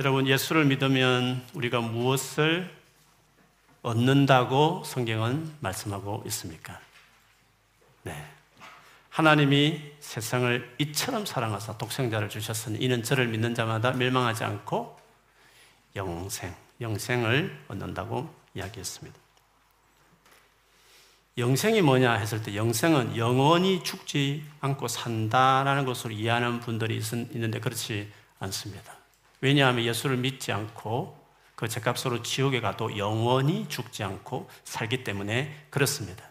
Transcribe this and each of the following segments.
여러분, 예수를 믿으면 우리가 무엇을 얻는다고 성경은 말씀하고 있습니까? 네. 하나님이 세상을 이처럼 사랑하사 독생자를 주셨으니 이는 저를 믿는 자마다 멸망하지 않고 영생, 영생을 얻는다고 이야기했습니다. 영생이 뭐냐 했을 때 영생은 영원히 죽지 않고 산다라는 것으로 이해하는 분들이 있는데 그렇지 않습니다. 왜냐하면 예수를 믿지 않고 그 죄값으로 지옥에 가도 영원히 죽지 않고 살기 때문에 그렇습니다.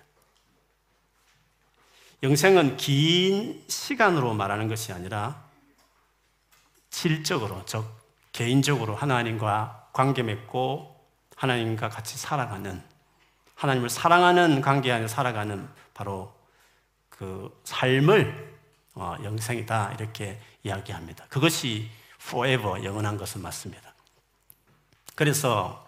영생은 긴 시간으로 말하는 것이 아니라 질적으로, 즉, 개인적으로 하나님과 관계 맺고 하나님과 같이 살아가는, 하나님을 사랑하는 관계 안에 살아가는 바로 그 삶을 어, 영생이다. 이렇게 이야기합니다. 그것이 forever 영원한 것은 맞습니다. 그래서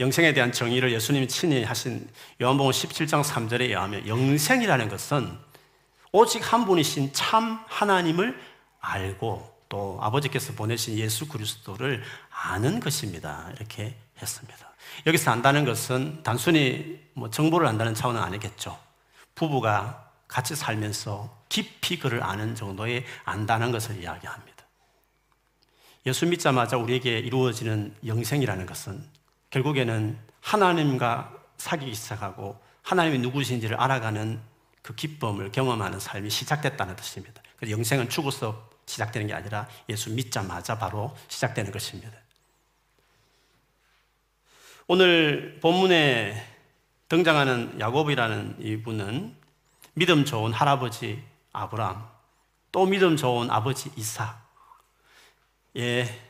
영생에 대한 정의를 예수님이 친히 하신 요한복음 17장 3절에 의하면 영생이라는 것은 오직 한 분이신 참 하나님을 알고 또 아버지께서 보내신 예수 그리스도를 아는 것입니다. 이렇게 했습니다. 여기서 안다는 것은 단순히 뭐 정보를 안다는 차원은 아니겠죠. 부부가 같이 살면서 깊이 그를 아는 정도의 안다는 것을 이야기합니다. 예수 믿자마자 우리에게 이루어지는 영생이라는 것은 결국에는 하나님과 사귀기 시작하고 하나님이 누구신지를 알아가는 그 기쁨을 경험하는 삶이 시작됐다는 뜻입니다. 그래서 영생은 죽어서 시작되는 게 아니라 예수 믿자마자 바로 시작되는 것입니다. 오늘 본문에 등장하는 야곱이라는 이분은 믿음 좋은 할아버지 아브람, 또 믿음 좋은 아버지 이삭, 예,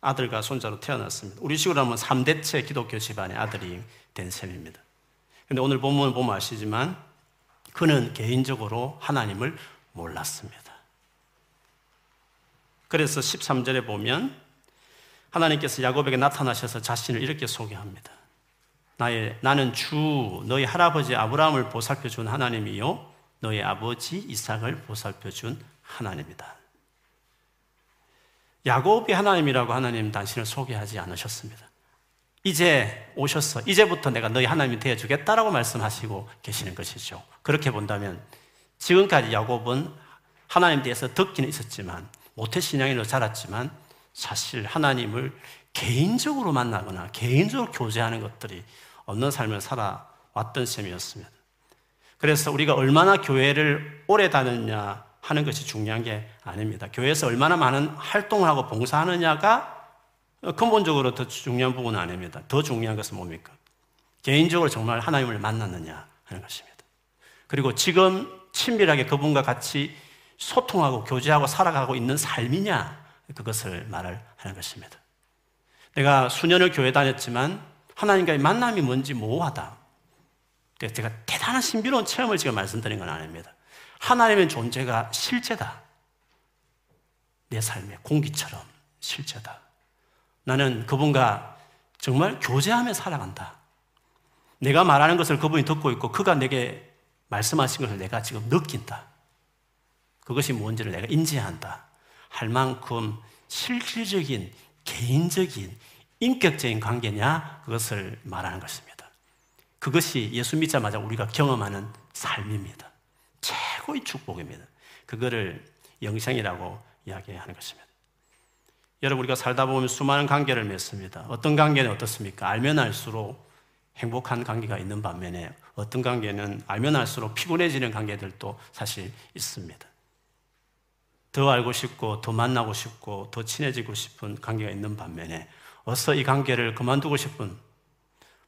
아들과 손자로 태어났습니다. 우리 식으로 하면 3대째 기독교 집안의 아들이 된 셈입니다. 근데 오늘 본문을 보면 아시지만 그는 개인적으로 하나님을 몰랐습니다. 그래서 13절에 보면 하나님께서 야곱에게 나타나셔서 자신을 이렇게 소개합니다. 나의, 나는 주, 너희 할아버지 아브라함을 보살펴 준 하나님이요. 너희 아버지 이삭을 보살펴 준 하나님이다. 야곱이 하나님이라고 하나님 당신을 소개하지 않으셨습니다. 이제 오셨어. 이제부터 내가 너희 하나님이 되어주겠다라고 말씀하시고 계시는 것이죠. 그렇게 본다면 지금까지 야곱은 하나님 대해서 듣기는 있었지만 모태신앙인으로 자랐지만 사실 하나님을 개인적으로 만나거나 개인적으로 교제하는 것들이 없는 삶을 살아왔던 셈이었습니다. 그래서 우리가 얼마나 교회를 오래 다녔냐 하는 것이 중요한 게 아닙니다. 교회에서 얼마나 많은 활동을 하고 봉사하느냐가 근본적으로 더 중요한 부분은 아닙니다. 더 중요한 것은 뭡니까? 개인적으로 정말 하나님을 만났느냐 하는 것입니다. 그리고 지금 친밀하게 그분과 같이 소통하고 교제하고 살아가고 있는 삶이냐 그것을 말을 하는 것입니다. 내가 수년을 교회 다녔지만 하나님과의 만남이 뭔지 모호하다. 제가 대단한 신비로운 체험을 지금 말씀드린 건 아닙니다. 하나님의 존재가 실제다. 내 삶의 공기처럼 실제다. 나는 그분과 정말 교제하며 살아간다. 내가 말하는 것을 그분이 듣고 있고 그가 내게 말씀하신 것을 내가 지금 느낀다. 그것이 뭔지를 내가 인지한다. 할 만큼 실질적인, 개인적인, 인격적인 관계냐? 그것을 말하는 것입니다. 그것이 예수 믿자마자 우리가 경험하는 삶입니다. 최고의 축복입니다. 그거를 영생이라고 이야기하는 것입니다. 여러분, 우리가 살다 보면 수많은 관계를 맺습니다. 어떤 관계는 어떻습니까? 알면 알수록 행복한 관계가 있는 반면에 어떤 관계는 알면 알수록 피곤해지는 관계들도 사실 있습니다. 더 알고 싶고, 더 만나고 싶고, 더 친해지고 싶은 관계가 있는 반면에 어서 이 관계를 그만두고 싶은,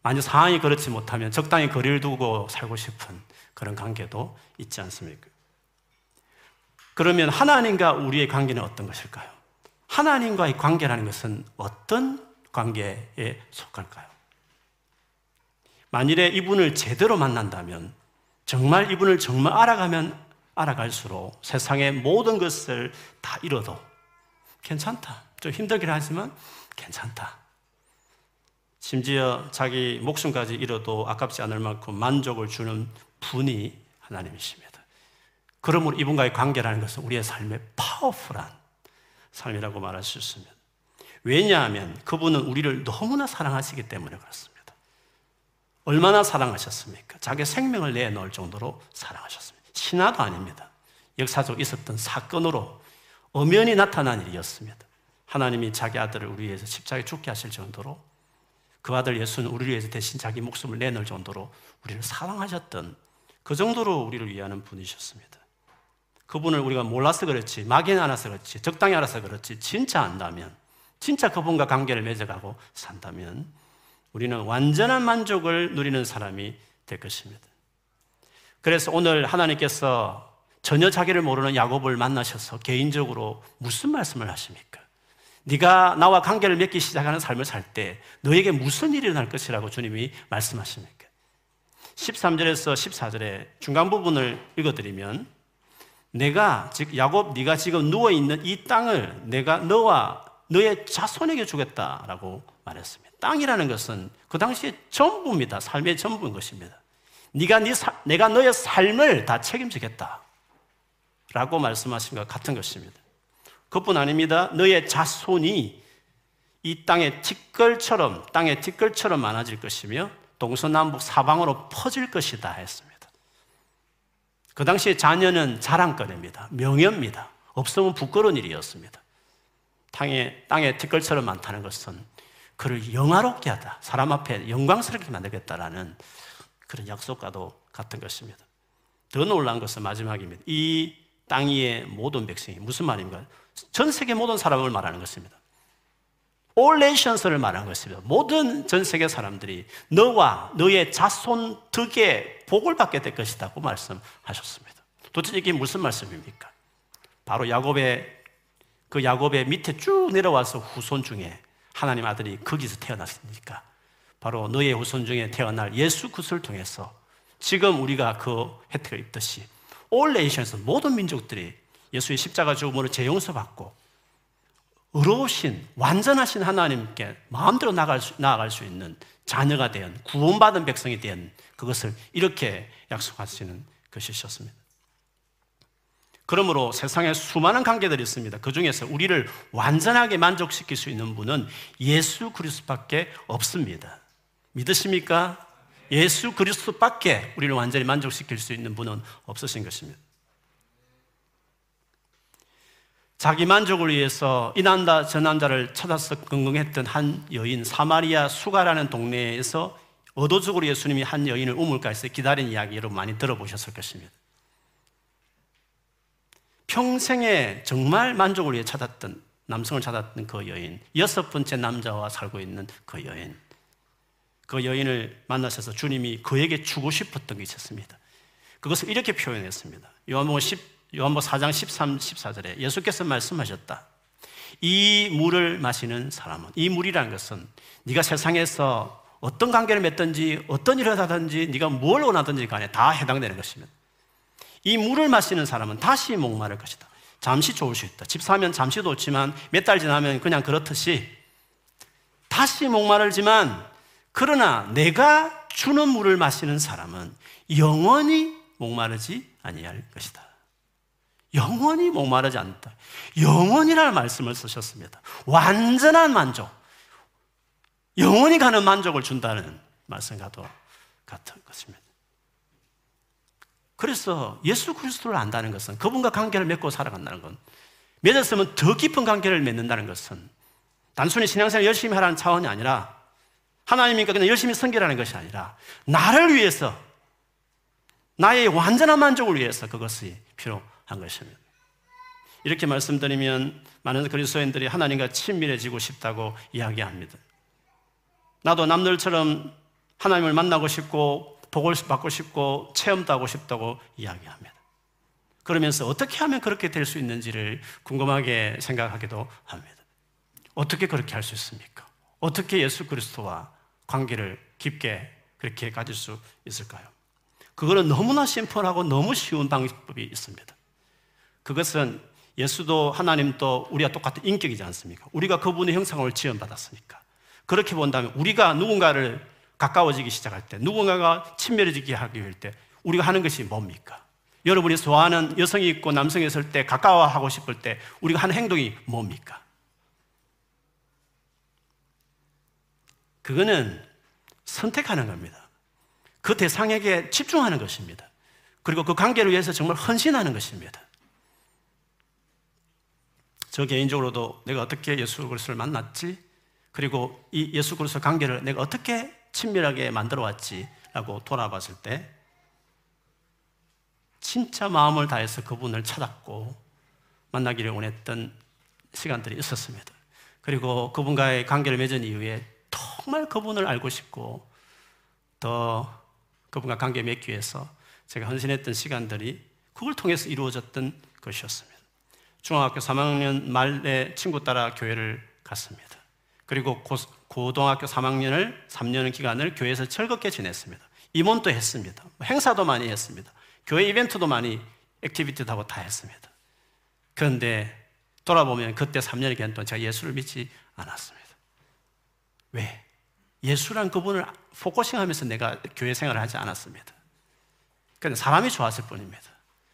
만약 상황이 그렇지 못하면 적당히 거리를 두고 살고 싶은 그런 관계도 있지 않습니까? 그러면 하나님과 우리의 관계는 어떤 것일까요? 하나님과의 관계라는 것은 어떤 관계에 속할까요? 만일에 이분을 제대로 만난다면 정말 이분을 정말 알아가면 알아갈수록 세상의 모든 것을 다 잃어도 괜찮다. 좀 힘들긴 하지만 괜찮다. 심지어 자기 목숨까지 잃어도 아깝지 않을 만큼 만족을 주는 분이 하나님이십니다. 그러므로 이분과의 관계라는 것은 우리의 삶의 파워풀한 삶이라고 말할 수 있습니다. 왜냐하면 그분은 우리를 너무나 사랑하시기 때문에 그렇습니다. 얼마나 사랑하셨습니까? 자기 생명을 내놓을 정도로 사랑하셨습니다. 신화도 아닙니다. 역사적 있었던 사건으로 엄연히 나타난 일이었습니다. 하나님이 자기 아들을 우리 위해서 십자가에 죽게 하실 정도로 그 아들 예수는 우리를 위해서 대신 자기 목숨을 내놓을 정도로 우리를 사랑하셨던 그 정도로 우리를 위하는 분이셨습니다. 그분을 우리가 몰라서 그렇지, 막연히 알아서 그렇지, 적당히 알아서 그렇지, 진짜 안다면, 진짜 그분과 관계를 맺어가고 산다면, 우리는 완전한 만족을 누리는 사람이 될 것입니다. 그래서 오늘 하나님께서 전혀 자기를 모르는 야곱을 만나셔서 개인적으로 무슨 말씀을 하십니까? 네가 나와 관계를 맺기 시작하는 삶을 살 때 너에게 무슨 일이 일어날 것이라고 주님이 말씀하십니까? 13절에서 14절에 중간 부분을 읽어드리면 내가 즉 야곱 네가 지금 누워 있는 이 땅을 내가 너와 너의 자손에게 주겠다라고 말했습니다. 땅이라는 것은 그 당시에 전부입니다. 삶의 전부인 것입니다. 네가 네 사, 내가 너의 삶을 다 책임지겠다. 라고 말씀하신 것 같은 것입니다. 그뿐 아닙니다. 너의 자손이 이 땅의 티끌처럼, 땅의 티끌처럼 많아질 것이며 동서남북 사방으로 퍼질 것이다 했습니다. 그 당시에 자녀는 자랑거리입니다. 명예입니다. 없으면 부끄러운 일이었습니다. 땅에, 땅에 티끌처럼 많다는 것은 그를 영화롭게 하다. 사람 앞에 영광스럽게 만들겠다라는 그런 약속과도 같은 것입니다. 더 놀라운 것은 마지막입니다. 이 땅 위의 모든 백성이 무슨 말입니까? 전 세계 모든 사람을 말하는 것입니다. All nations를 말하는 것입니다. 모든 전 세계 사람들이 너와 너의 자손 덕에 복을 받게 될 것이다고 말씀하셨습니다. 도대체 이게 무슨 말씀입니까? 바로 야곱의 그 야곱의 밑에 쭉 내려와서 후손 중에 하나님 아들이 거기서 태어났으니까 바로 너의 후손 중에 태어날 예수 그리스도를 통해서 지금 우리가 그 혜택을 입듯이 올 네이션스 모든 민족들이 예수의 십자가 죽음으로 재용서 받고 의로우신 완전하신 하나님께 마음대로 나아갈 수, 나아갈 수 있는 자녀가 된 구원받은 백성이 된 그것을 이렇게 약속하시는 것이셨습니다. 그러므로 세상에 수많은 관계들이 있습니다. 그 중에서 우리를 완전하게 만족시킬 수 있는 분은 예수 그리스도밖에 없습니다. 믿으십니까? 예수 그리스도밖에 우리를 완전히 만족시킬 수 있는 분은 없으신 것입니다. 자기 만족을 위해서 이 남자 저 남자를 찾아서 긍긍했던 한 여인 사마리아 수가라는 동네에서 어도적으로 예수님이 한 여인을 우물가에서 기다린 이야기 여러분 많이 들어보셨을 것입니다. 평생에 정말 만족을 위해 찾았던 남성을 찾았던 그 여인, 여섯 번째 남자와 살고 있는 그 여인, 그 여인을 만나셔서 주님이 그에게 주고 싶었던 게 있었습니다. 그것을 이렇게 표현했습니다. 요한복음 10, 요한복음 4장 13, 14절에 예수께서 말씀하셨다. 이 물을 마시는 사람은 이 물이라는 것은 네가 세상에서 어떤 관계를 맺든지 어떤 일을 하든지 네가 뭘 원하든지 간에 다 해당되는 것입니다. 이 물을 마시는 사람은 다시 목마를 것이다. 잠시 좋을 수 있다. 집 사면 잠시 좋지만 몇 달 지나면 그냥 그렇듯이 다시 목마르지만 그러나 내가 주는 물을 마시는 사람은 영원히 목마르지 아니할 것이다. 영원히 목마르지 않다. 영원이라는 말씀을 쓰셨습니다. 완전한 만족. 영원히 가는 만족을 준다는 말씀과도 같은 것입니다. 그래서 예수 그리스도를 안다는 것은 그분과 관계를 맺고 살아간다는 건 맺었으면 더 깊은 관계를 맺는다는 것은 단순히 신앙생활 열심히 하라는 차원이 아니라 하나님이니까 그냥 열심히 섬기라는 것이 아니라 나를 위해서 나의 완전한 만족을 위해서 그것이 필요 한 것입니다. 이렇게 말씀드리면 많은 그리스도인들이 하나님과 친밀해지고 싶다고 이야기합니다. 나도 남들처럼 하나님을 만나고 싶고 복을 받고 싶고 체험도 하고 싶다고 이야기합니다. 그러면서 어떻게 하면 그렇게 될 수 있는지를 궁금하게 생각하기도 합니다. 어떻게 그렇게 할 수 있습니까? 어떻게 예수 그리스도와 관계를 깊게 그렇게 가질 수 있을까요? 그거는 너무나 심플하고 너무 쉬운 방법이 있습니다. 그것은 예수도 하나님도 우리가 똑같은 인격이지 않습니까? 우리가 그분의 형상을 지원받았으니까. 그렇게 본다면 우리가 누군가를 가까워지기 시작할 때, 누군가가 친밀해지게 하기 위할 때, 우리가 하는 것이 뭡니까? 여러분이 좋아하는 여성이 있고 남성이 있을 때, 가까워하고 싶을 때, 우리가 하는 행동이 뭡니까? 그거는 선택하는 겁니다. 그 대상에게 집중하는 것입니다. 그리고 그 관계를 위해서 정말 헌신하는 것입니다. 저 개인적으로도 내가 어떻게 예수 그리스도를 만났지? 그리고 이 예수 그리스도 관계를 내가 어떻게 친밀하게 만들어 왔지라고 돌아봤을 때 진짜 마음을 다해서 그분을 찾았고 만나기를 원했던 시간들이 있었습니다. 그리고 그분과의 관계를 맺은 이후에 정말 그분을 알고 싶고 더 그분과 관계 맺기 위해서 제가 헌신했던 시간들이 그걸 통해서 이루어졌던 것이었습니다. 중학교 3학년 말에 친구 따라 교회를 갔습니다. 그리고 고, 고등학교 3학년을 3년 기간을 교회에서 즐겁게 지냈습니다. 임원도 했습니다. 행사도 많이 했습니다. 교회 이벤트도 많이 activity도 하고 다 했습니다. 그런데 돌아보면 그때 3년의 기간 동안 제가 예수를 믿지 않았습니다. 왜? 예수란 그분을 focusing 하면서 내가 교회 생활을 하지 않았습니다. 그냥 사람이 좋았을 뿐입니다.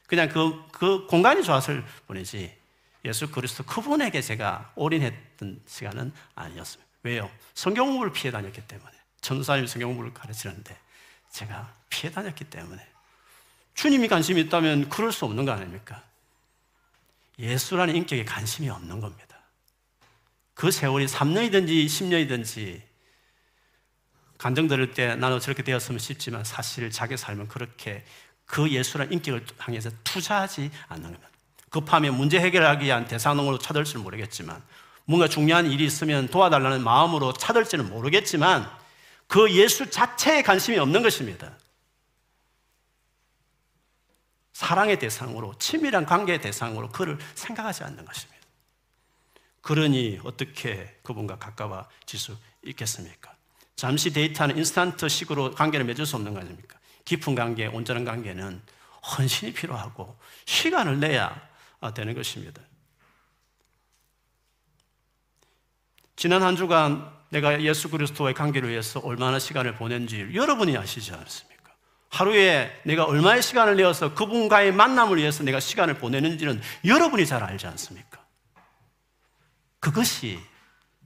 그냥 그, 그 공간이 좋았을 뿐이지 예수 그리스도 그분에게 제가 올인했던 시간은 아니었습니다. 왜요? 성경 공부를 피해 다녔기 때문에. 전도사님 성경 공부를 가르치는데 제가 피해 다녔기 때문에. 주님이 관심이 있다면 그럴 수 없는 거 아닙니까? 예수라는 인격에 관심이 없는 겁니다. 그 세월이 3년이든지 10년이든지 감정 들을 때 나는 저렇게 되었으면 싶지만 사실 자기 삶은 그렇게 그 예수라는 인격을 향해서 투자하지 않는 겁니다. 급하면 문제 해결하기 위한 대상으로 찾을지는 모르겠지만 뭔가 중요한 일이 있으면 도와달라는 마음으로 찾을지는 모르겠지만 그 예수 자체에 관심이 없는 것입니다. 사랑의 대상으로, 친밀한 관계의 대상으로 그를 생각하지 않는 것입니다. 그러니 어떻게 그분과 가까워질 수 있겠습니까? 잠시 데이트하는 인스턴트 식으로 관계를 맺을 수 없는 거 아닙니까? 깊은 관계, 온전한 관계는 헌신이 필요하고 시간을 내야 되는 것입니다. 지난 한 주간 내가 예수 그리스도와의 관계를 위해서 얼마나 시간을 보낸지 여러분이 아시지 않습니까? 하루에 내가 얼마의 시간을 내어서 그분과의 만남을 위해서 내가 시간을 보내는지는 여러분이 잘 알지 않습니까? 그것이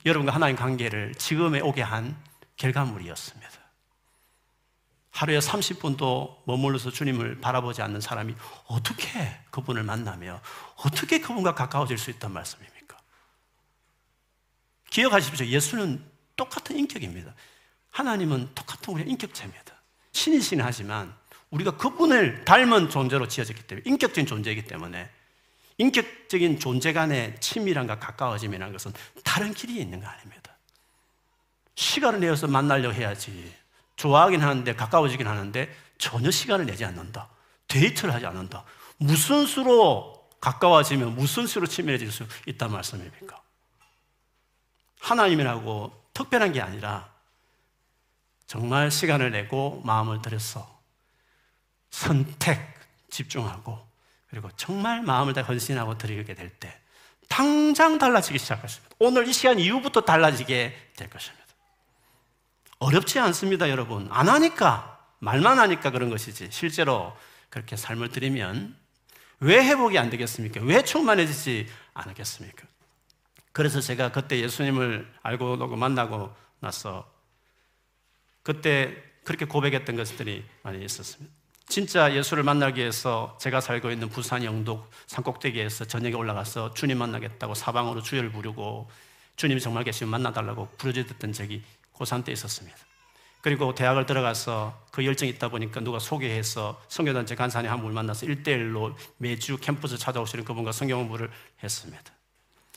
여러분과 하나님 관계를 지금에 오게 한 결과물이었습니다. 하루에 30분도 머물러서 주님을 바라보지 않는 사람이 어떻게 그분을 만나며 어떻게 그분과 가까워질 수 있단 말씀입니까? 기억하십시오. 예수는 똑같은 인격입니다. 하나님은 똑같은 우리의 인격체입니다. 신이신 하지만 우리가 그분을 닮은 존재로 지어졌기 때문에 인격적인 존재이기 때문에 인격적인 존재 간의 친밀함과 가까워짐이라는 것은 다른 길이 있는 거 아닙니다. 시간을 내어서 만나려 해야지. 좋아하긴 하는데 가까워지긴 하는데 전혀 시간을 내지 않는다. 데이트를 하지 않는다. 무슨 수로 가까워지면 무슨 수로 친밀해질 수 있단 말씀입니까? 하나님이라고 특별한 게 아니라 정말 시간을 내고 마음을 들여서 선택, 집중하고 그리고 정말 마음을 다 헌신하고 드리게 될 때 당장 달라지기 시작했습니다. 오늘 이 시간 이후부터 달라지게 될 것입니다. 어렵지 않습니다, 여러분. 안 하니까, 말만 하니까 그런 것이지. 실제로 그렇게 삶을 들이면 왜 회복이 안 되겠습니까? 왜 충만해지지 않겠습니까? 그래서 제가 그때 예수님을 알고 만나고 나서 그때 그렇게 고백했던 것들이 많이 있었습니다. 진짜 예수를 만나기 위해서 제가 살고 있는 부산 영독 산꼭대기에서 저녁에 올라가서 주님 만나겠다고 사방으로 주여를 부르고 주님이 정말 계시면 만나달라고 부르짖었던 적이 고3 때 있었습니다. 그리고 대학을 들어가서 그 열정이 있다 보니까 누가 소개해서 성교단체 간사님 한 분을 만나서 1대1로 매주 캠퍼스 찾아오시는 그분과 성경 공부를 했습니다.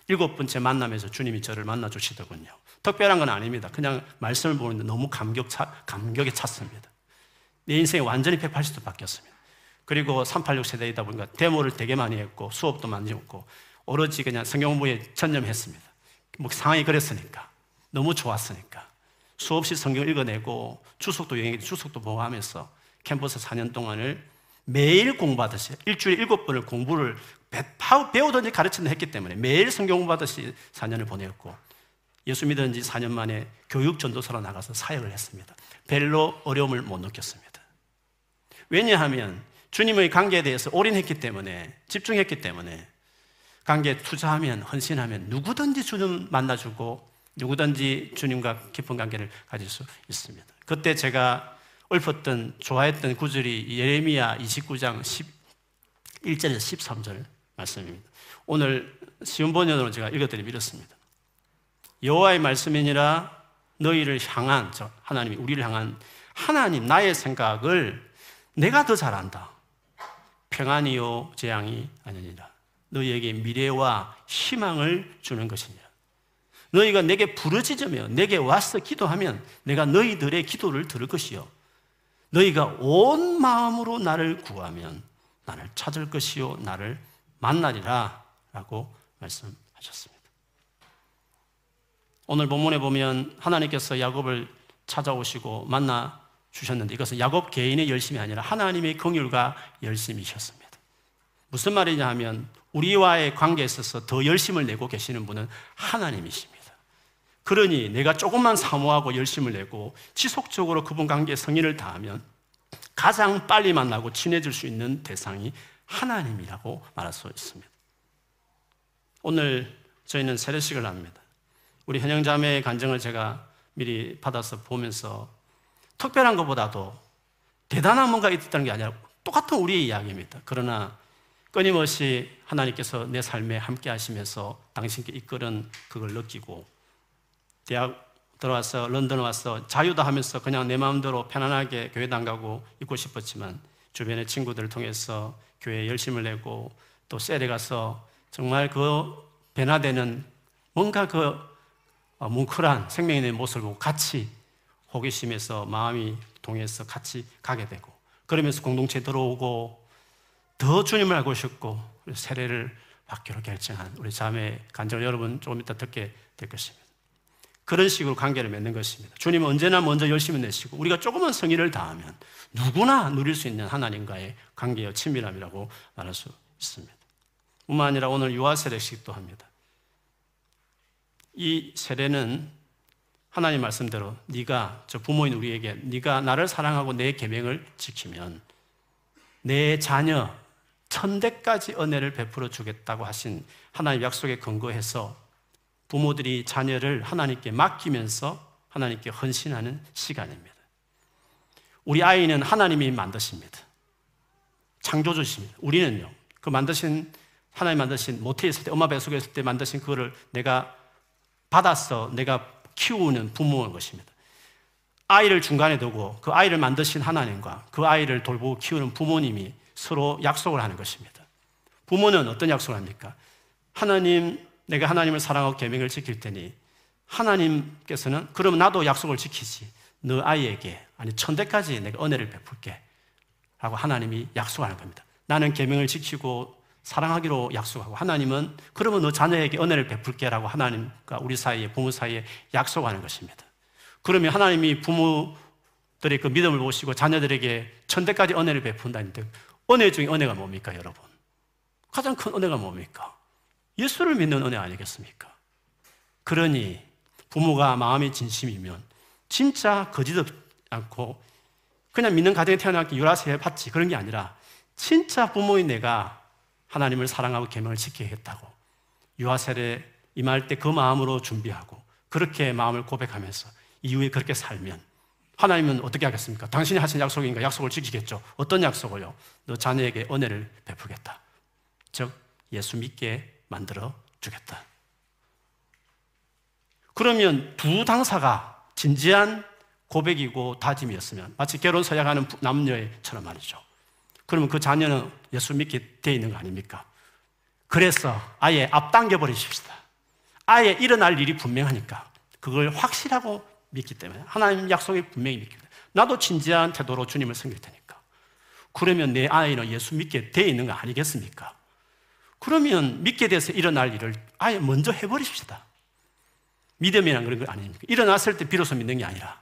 일곱 번째 만남에서 주님이 저를 만나 주시더군요. 특별한 건 아닙니다. 그냥 말씀을 보는데 너무 감격 차, 감격에 찼습니다. 내 인생이 완전히 180도 바뀌었습니다. 그리고 386 세대이다 보니까 데모를 되게 많이 했고 수업도 많이 했고 오로지 그냥 성경 공부에 전념했습니다. 뭐 상황이 그랬으니까 너무 좋았으니까 수없이 성경 읽어내고 주석도 여행 주석도 보고 하면서 캠퍼스 4년 동안을 매일 공부하듯이 일주일에 일곱 번을 공부를 배우든지 가르치든 했기 때문에 매일 성경 공부하듯이 4년을 보냈고 예수 믿은 지 4년 만에 교육 전도사로 나가서 사역을 했습니다. 별로 어려움을 못 느꼈습니다. 왜냐하면 주님의 관계에 대해서 올인했기 때문에 집중했기 때문에 관계에 투자하면 헌신하면 누구든지 주님 만나주고 누구든지 주님과 깊은 관계를 가질 수 있습니다. 그때 제가 읊었던 좋아했던 구절이 예레미야 29장 11절에서 13절 말씀입니다. 오늘 시온 번역으로 제가 읽어드리면 이렇습니다. 여호와의 말씀이니라 너희를 향한 저 하나님이 우리를 향한 하나님 나의 생각을 내가 더 잘한다. 평안이요 재앙이 아니니라. 너희에게 미래와 희망을 주는 것이니라. 너희가 내게 부르짖으며 내게 와서 기도하면 내가 너희들의 기도를 들을 것이요. 너희가 온 마음으로 나를 구하면 나를 찾을 것이요. 나를 만나리라. 라고 말씀하셨습니다. 오늘 본문에 보면 하나님께서 야곱을 찾아오시고 만나 주셨는데 이것은 야곱 개인의 열심이 아니라 하나님의 긍휼과 열심이셨습니다. 무슨 말이냐 하면 우리와의 관계에 있어서 더 열심을 내고 계시는 분은 하나님이십니다. 그러니 내가 조금만 사모하고 열심을 내고 지속적으로 그분 관계에 성의를 다하면 가장 빨리 만나고 친해질 수 있는 대상이 하나님이라고 말할 수 있습니다. 오늘 저희는 세례식을 합니다. 우리 현영자매의 간증을 제가 미리 받아서 보면서 특별한 것보다도 대단한 뭔가 있었다는 게 아니라 똑같은 우리의 이야기입니다. 그러나 끊임없이 하나님께서 내 삶에 함께 하시면서 당신께 이끌은 그걸 느끼고 대학 들어와서 런던 와서 자유다 하면서 그냥 내 마음대로 편안하게 교회당 가고 있고 싶었지만 주변의 친구들을 통해서 교회에 열심을 내고 또 셀에 가서 정말 그 변화되는 뭔가 그 뭉클한 생명의 모습을 보고 같이 호기심에서 마음이 동해서 같이 가게 되고 그러면서 공동체 들어오고 더 주님을 알고 싶고 세례를 받기로 결정한 우리 자매 간절 여러분 조금 이따 듣게 될 것입니다. 그런 식으로 관계를 맺는 것입니다. 주님은 언제나 먼저 열심히 내시고 우리가 조금만 성의를 다하면 누구나 누릴 수 있는 하나님과의 관계의 친밀함이라고 말할 수 있습니다. 뿐만 아니라 오늘 유아 세례식도 합니다. 이 세례는 하나님 말씀대로 네가 저 부모인 우리에게 네가 나를 사랑하고 내 계명을 지키면 내 자녀 천대까지 은혜를 베풀어 주겠다고 하신 하나님 약속에 근거해서 부모들이 자녀를 하나님께 맡기면서 하나님께 헌신하는 시간입니다. 우리 아이는 하나님이 만드십니다. 창조주십니다. 우리는요, 그 만드신, 하나님 만드신 모태에 있을 때, 엄마 뱃속에 있을 때 만드신 그거를 내가 받아서 내가 키우는 부모인 것입니다. 아이를 중간에 두고 그 아이를 만드신 하나님과 그 아이를 돌보고 키우는 부모님이 서로 약속을 하는 것입니다. 부모는 어떤 약속을 합니까? 하나님, 내가 하나님을 사랑하고 계명을 지킬 테니 하나님께서는 그럼 나도 약속을 지키지. 너 아이에게 아니 천대까지 내가 은혜를 베풀게. 라고 하나님이 약속하는 겁니다. 나는 계명을 지키고 사랑하기로 약속하고 하나님은 그러면 너 자녀에게 은혜를 베풀게라고 하나님과 우리 사이에 부모 사이에 약속하는 것입니다. 그러면 하나님이 부모들의 그 믿음을 보시고 자녀들에게 천대까지 은혜를 베푼다는데 은혜 중에 은혜가 뭡니까, 여러분? 가장 큰 은혜가 뭡니까? 예수를 믿는 은혜 아니겠습니까? 그러니 부모가 마음이 진심이면 진짜 거짓 않고 그냥 믿는 가정에 태어나기 유라세 받지 그런 게 아니라 진짜 부모인 내가 하나님을 사랑하고 계명을 지켜야겠다고 유아 세례 임할 때 그 마음으로 준비하고 그렇게 마음을 고백하면서 이후에 그렇게 살면 하나님은 어떻게 하겠습니까? 당신이 하신 약속인가? 약속을 지키겠죠. 어떤 약속을요? 너 자녀에게 은혜를 베푸겠다. 즉 예수 믿게 만들어 주겠다. 그러면 두 당사가 진지한 고백이고 다짐이었으면 마치 결혼 서약하는 남녀처럼 말이죠. 그러면 그 자녀는 예수 믿게 돼 있는 거 아닙니까? 그래서 아예 앞당겨 버리십시다. 아예 일어날 일이 분명하니까 그걸 확실하고 믿기 때문에 하나님 약속이 분명히 믿기 때문에 나도 진지한 태도로 주님을 섬길 테니까. 그러면 내 아이는 예수 믿게 돼 있는 거 아니겠습니까? 그러면 믿게 돼서 일어날 일을 아예 먼저 해버리십시다. 믿음이란 그런 거 아닙니까? 일어났을 때 비로소 믿는 게 아니라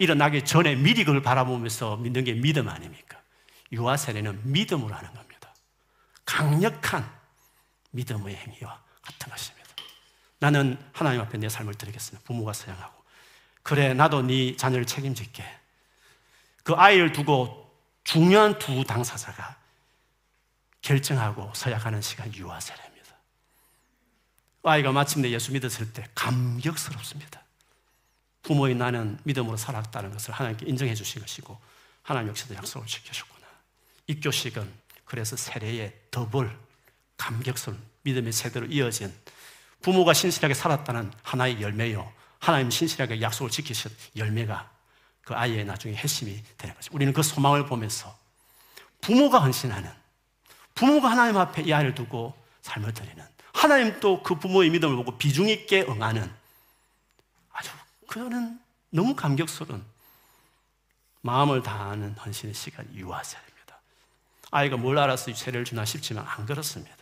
일어나 기 전에 미리 그걸 바라보면서 믿는 게 믿음 아닙니까? 유아 세례는 믿음으로 하는 겁니다. 강력한 믿음의 행위와 같은 것입니다. 나는 하나님 앞에 내 삶을 드리겠습니다. 부모가 서양하고. 그래, 나도 네 자녀를 책임질게. 그 아이를 두고 중요한 두 당사자가 결정하고 서약하는 시간 유아 세례입니다. 아이가 마침내 예수 믿었을 때 감격스럽습니다. 부모인 나는 믿음으로 살았다는 것을 하나님께 인정해 주신 것이고 하나님 역시도 약속을 지켜줬구나. 입교식은 그래서 세례의 더블 감격스러운 믿음의 세대로 이어진 부모가 신실하게 살았다는 하나의 열매요. 하나님 신실하게 약속을 지키신 열매가 그 아이의 나중에 핵심이 되는 거죠. 우리는 그 소망을 보면서 부모가 헌신하는 부모가 하나님 앞에 이 아이를 두고 삶을 드리는 하나님 또그 부모의 믿음을 보고 비중 있게 응하는 아주 그거는 너무 감격스러운 마음을 다하는 헌신의 시간 유아세례입니다. 아이가 뭘 알아서 세례를 주나 싶지만 안 그렇습니다.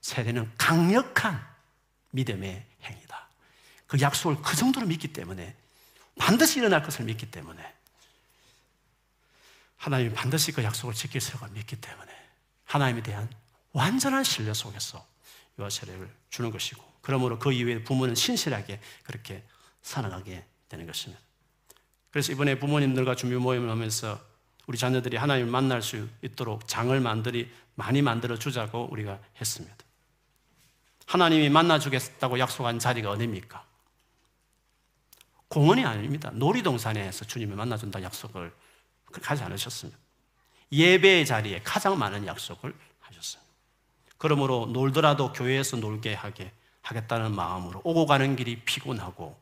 세례는 강력한 믿음의 행위다. 그 약속을 그 정도로 믿기 때문에 반드시 일어날 것을 믿기 때문에 하나님이 반드시 그 약속을 지킬 것을 믿기 때문에 하나님에 대한 완전한 신뢰 속에서 유아 세례를 주는 것이고 그러므로 그 이후에 부모는 신실하게 그렇게 살아가게 되는 것입니다. 그래서 이번에 부모님들과 준비 모임을 하면서 우리 자녀들이 하나님을 만날 수 있도록 장을 만들이 많이 만들어 주자고 우리가 했습니다. 하나님이 만나 주겠다고 약속한 자리가 어디입니까? 공원이 아닙니다. 놀이동산에서 주님을 만나 준다 약속을 하지 않으셨습니다. 예배의 자리에 가장 많은 약속을 하셨습니다. 그러므로 놀더라도 교회에서 놀게 하게 하겠다는 마음으로 오고 가는 길이 피곤하고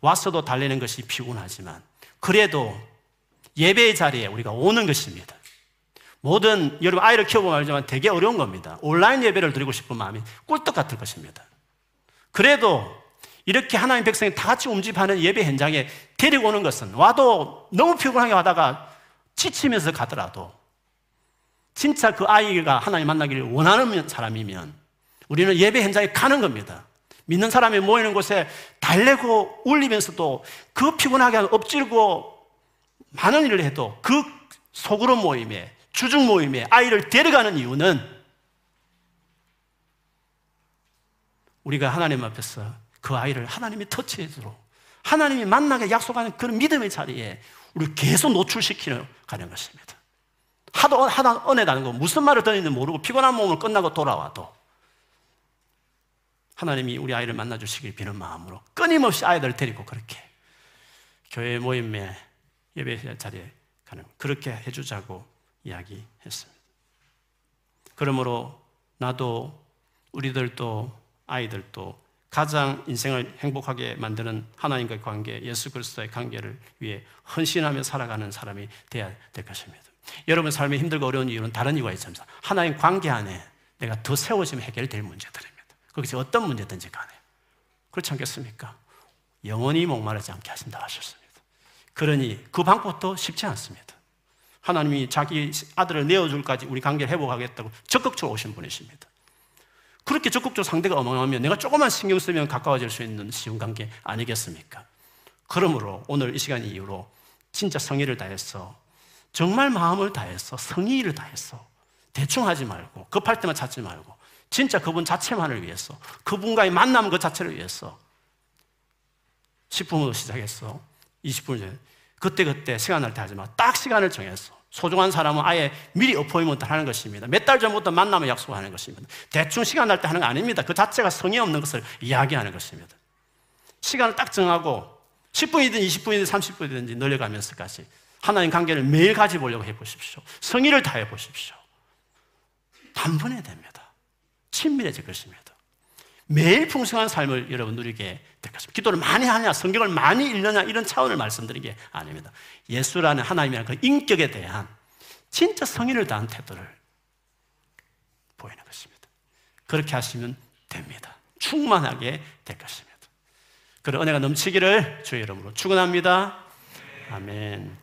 와서도 달리는 것이 피곤하지만 그래도 예배의 자리에 우리가 오는 것입니다. 모든 여러분 아이를 키워보면 알지만 되게 어려운 겁니다. 온라인 예배를 드리고 싶은 마음이 꿀떡 같을 것입니다. 그래도 이렇게 하나님 백성이 다 같이 움집하는 예배 현장에 데리고 오는 것은 와도 너무 피곤하게 하다가 지치면서 가더라도 진짜 그 아이가 하나님 만나기를 원하는 사람이면 우리는 예배 현장에 가는 겁니다. 믿는 사람이 모이는 곳에 달래고 울리면서도 그 피곤하게 엎질고 많은 일을 해도 그 속으로 모임에 주중 모임에 아이를 데려가는 이유는 우리가 하나님 앞에서 그 아이를 하나님이 터치해주도록 하나님이 만나게 약속하는 그런 믿음의 자리에 우리 계속 노출시키는 가는 것입니다. 하도 하다 은혜다는 거 무슨 말을 듣는지 모르고 피곤한 몸을 끝나고 돌아와도 하나님이 우리 아이를 만나 주시길 비는 마음으로 끊임없이 아이들을 데리고 그렇게 교회 모임에 예배 자리에 가는 그렇게 해주자고 이야기했습니다. 그러므로 나도 우리들도 아이들도 가장 인생을 행복하게 만드는 하나님과의 관계, 예수 그리스도의 관계를 위해 헌신하며 살아가는 사람이 되어야 될 것입니다. 여러분 삶이 힘들고 어려운 이유는 다른 이유가 있습니다. 하나님 관계 안에 내가 더 세워지면 해결될 문제들입니다. 그것이 어떤 문제든지 간에. 그렇지 않겠습니까? 영원히 목마르지 않게 하신다 하셨습니다. 그러니 그 방법도 쉽지 않습니다. 하나님이 자기 아들을 내어줄까지 우리 관계를 회복하겠다고 적극적으로 오신 분이십니다. 그렇게 적극적으로 상대가 어마어마하면 내가 조금만 신경 쓰면 가까워질 수 있는 쉬운 관계 아니겠습니까? 그러므로 오늘 이 시간 이후로 진짜 성의를 다해서 정말 마음을 다해서 성의를 다해서 대충 하지 말고 급할 때만 찾지 말고 진짜 그분 자체만을 위해서 그분과의 만남 그 자체를 위해서 10분으로 시작해서 20분 전에 그때그때 시간 날때 하지 마. 딱 시간을 정해서. 소중한 사람은 아예 미리 어포이먼트 하는 것입니다. 몇 달 전부터 만남을 약속하는 것입니다. 대충 시간 날 때 하는 거 아닙니다. 그 자체가 성의 없는 것을 이야기하는 것입니다. 시간을 딱 정하고 10분이든 20분이든 30분이든지 늘려가면서까지 하나님 관계를 매일 가져보려고 해보십시오. 성의를 다해 보십시오. 단번에 됩니다. 친밀해질 것입니다. 매일 풍성한 삶을 여러분 누리게 될 것입니다. 기도를 많이 하냐, 성경을 많이 읽느냐, 이런 차원을 말씀드린 게 아닙니다. 예수라는 하나님이라는 그 인격에 대한 진짜 성의를 다한 태도를 보이는 것입니다. 그렇게 하시면 됩니다. 충만하게 될 것입니다. 그런 은혜가 넘치기를 주의 이름으로 축원합니다. 아멘.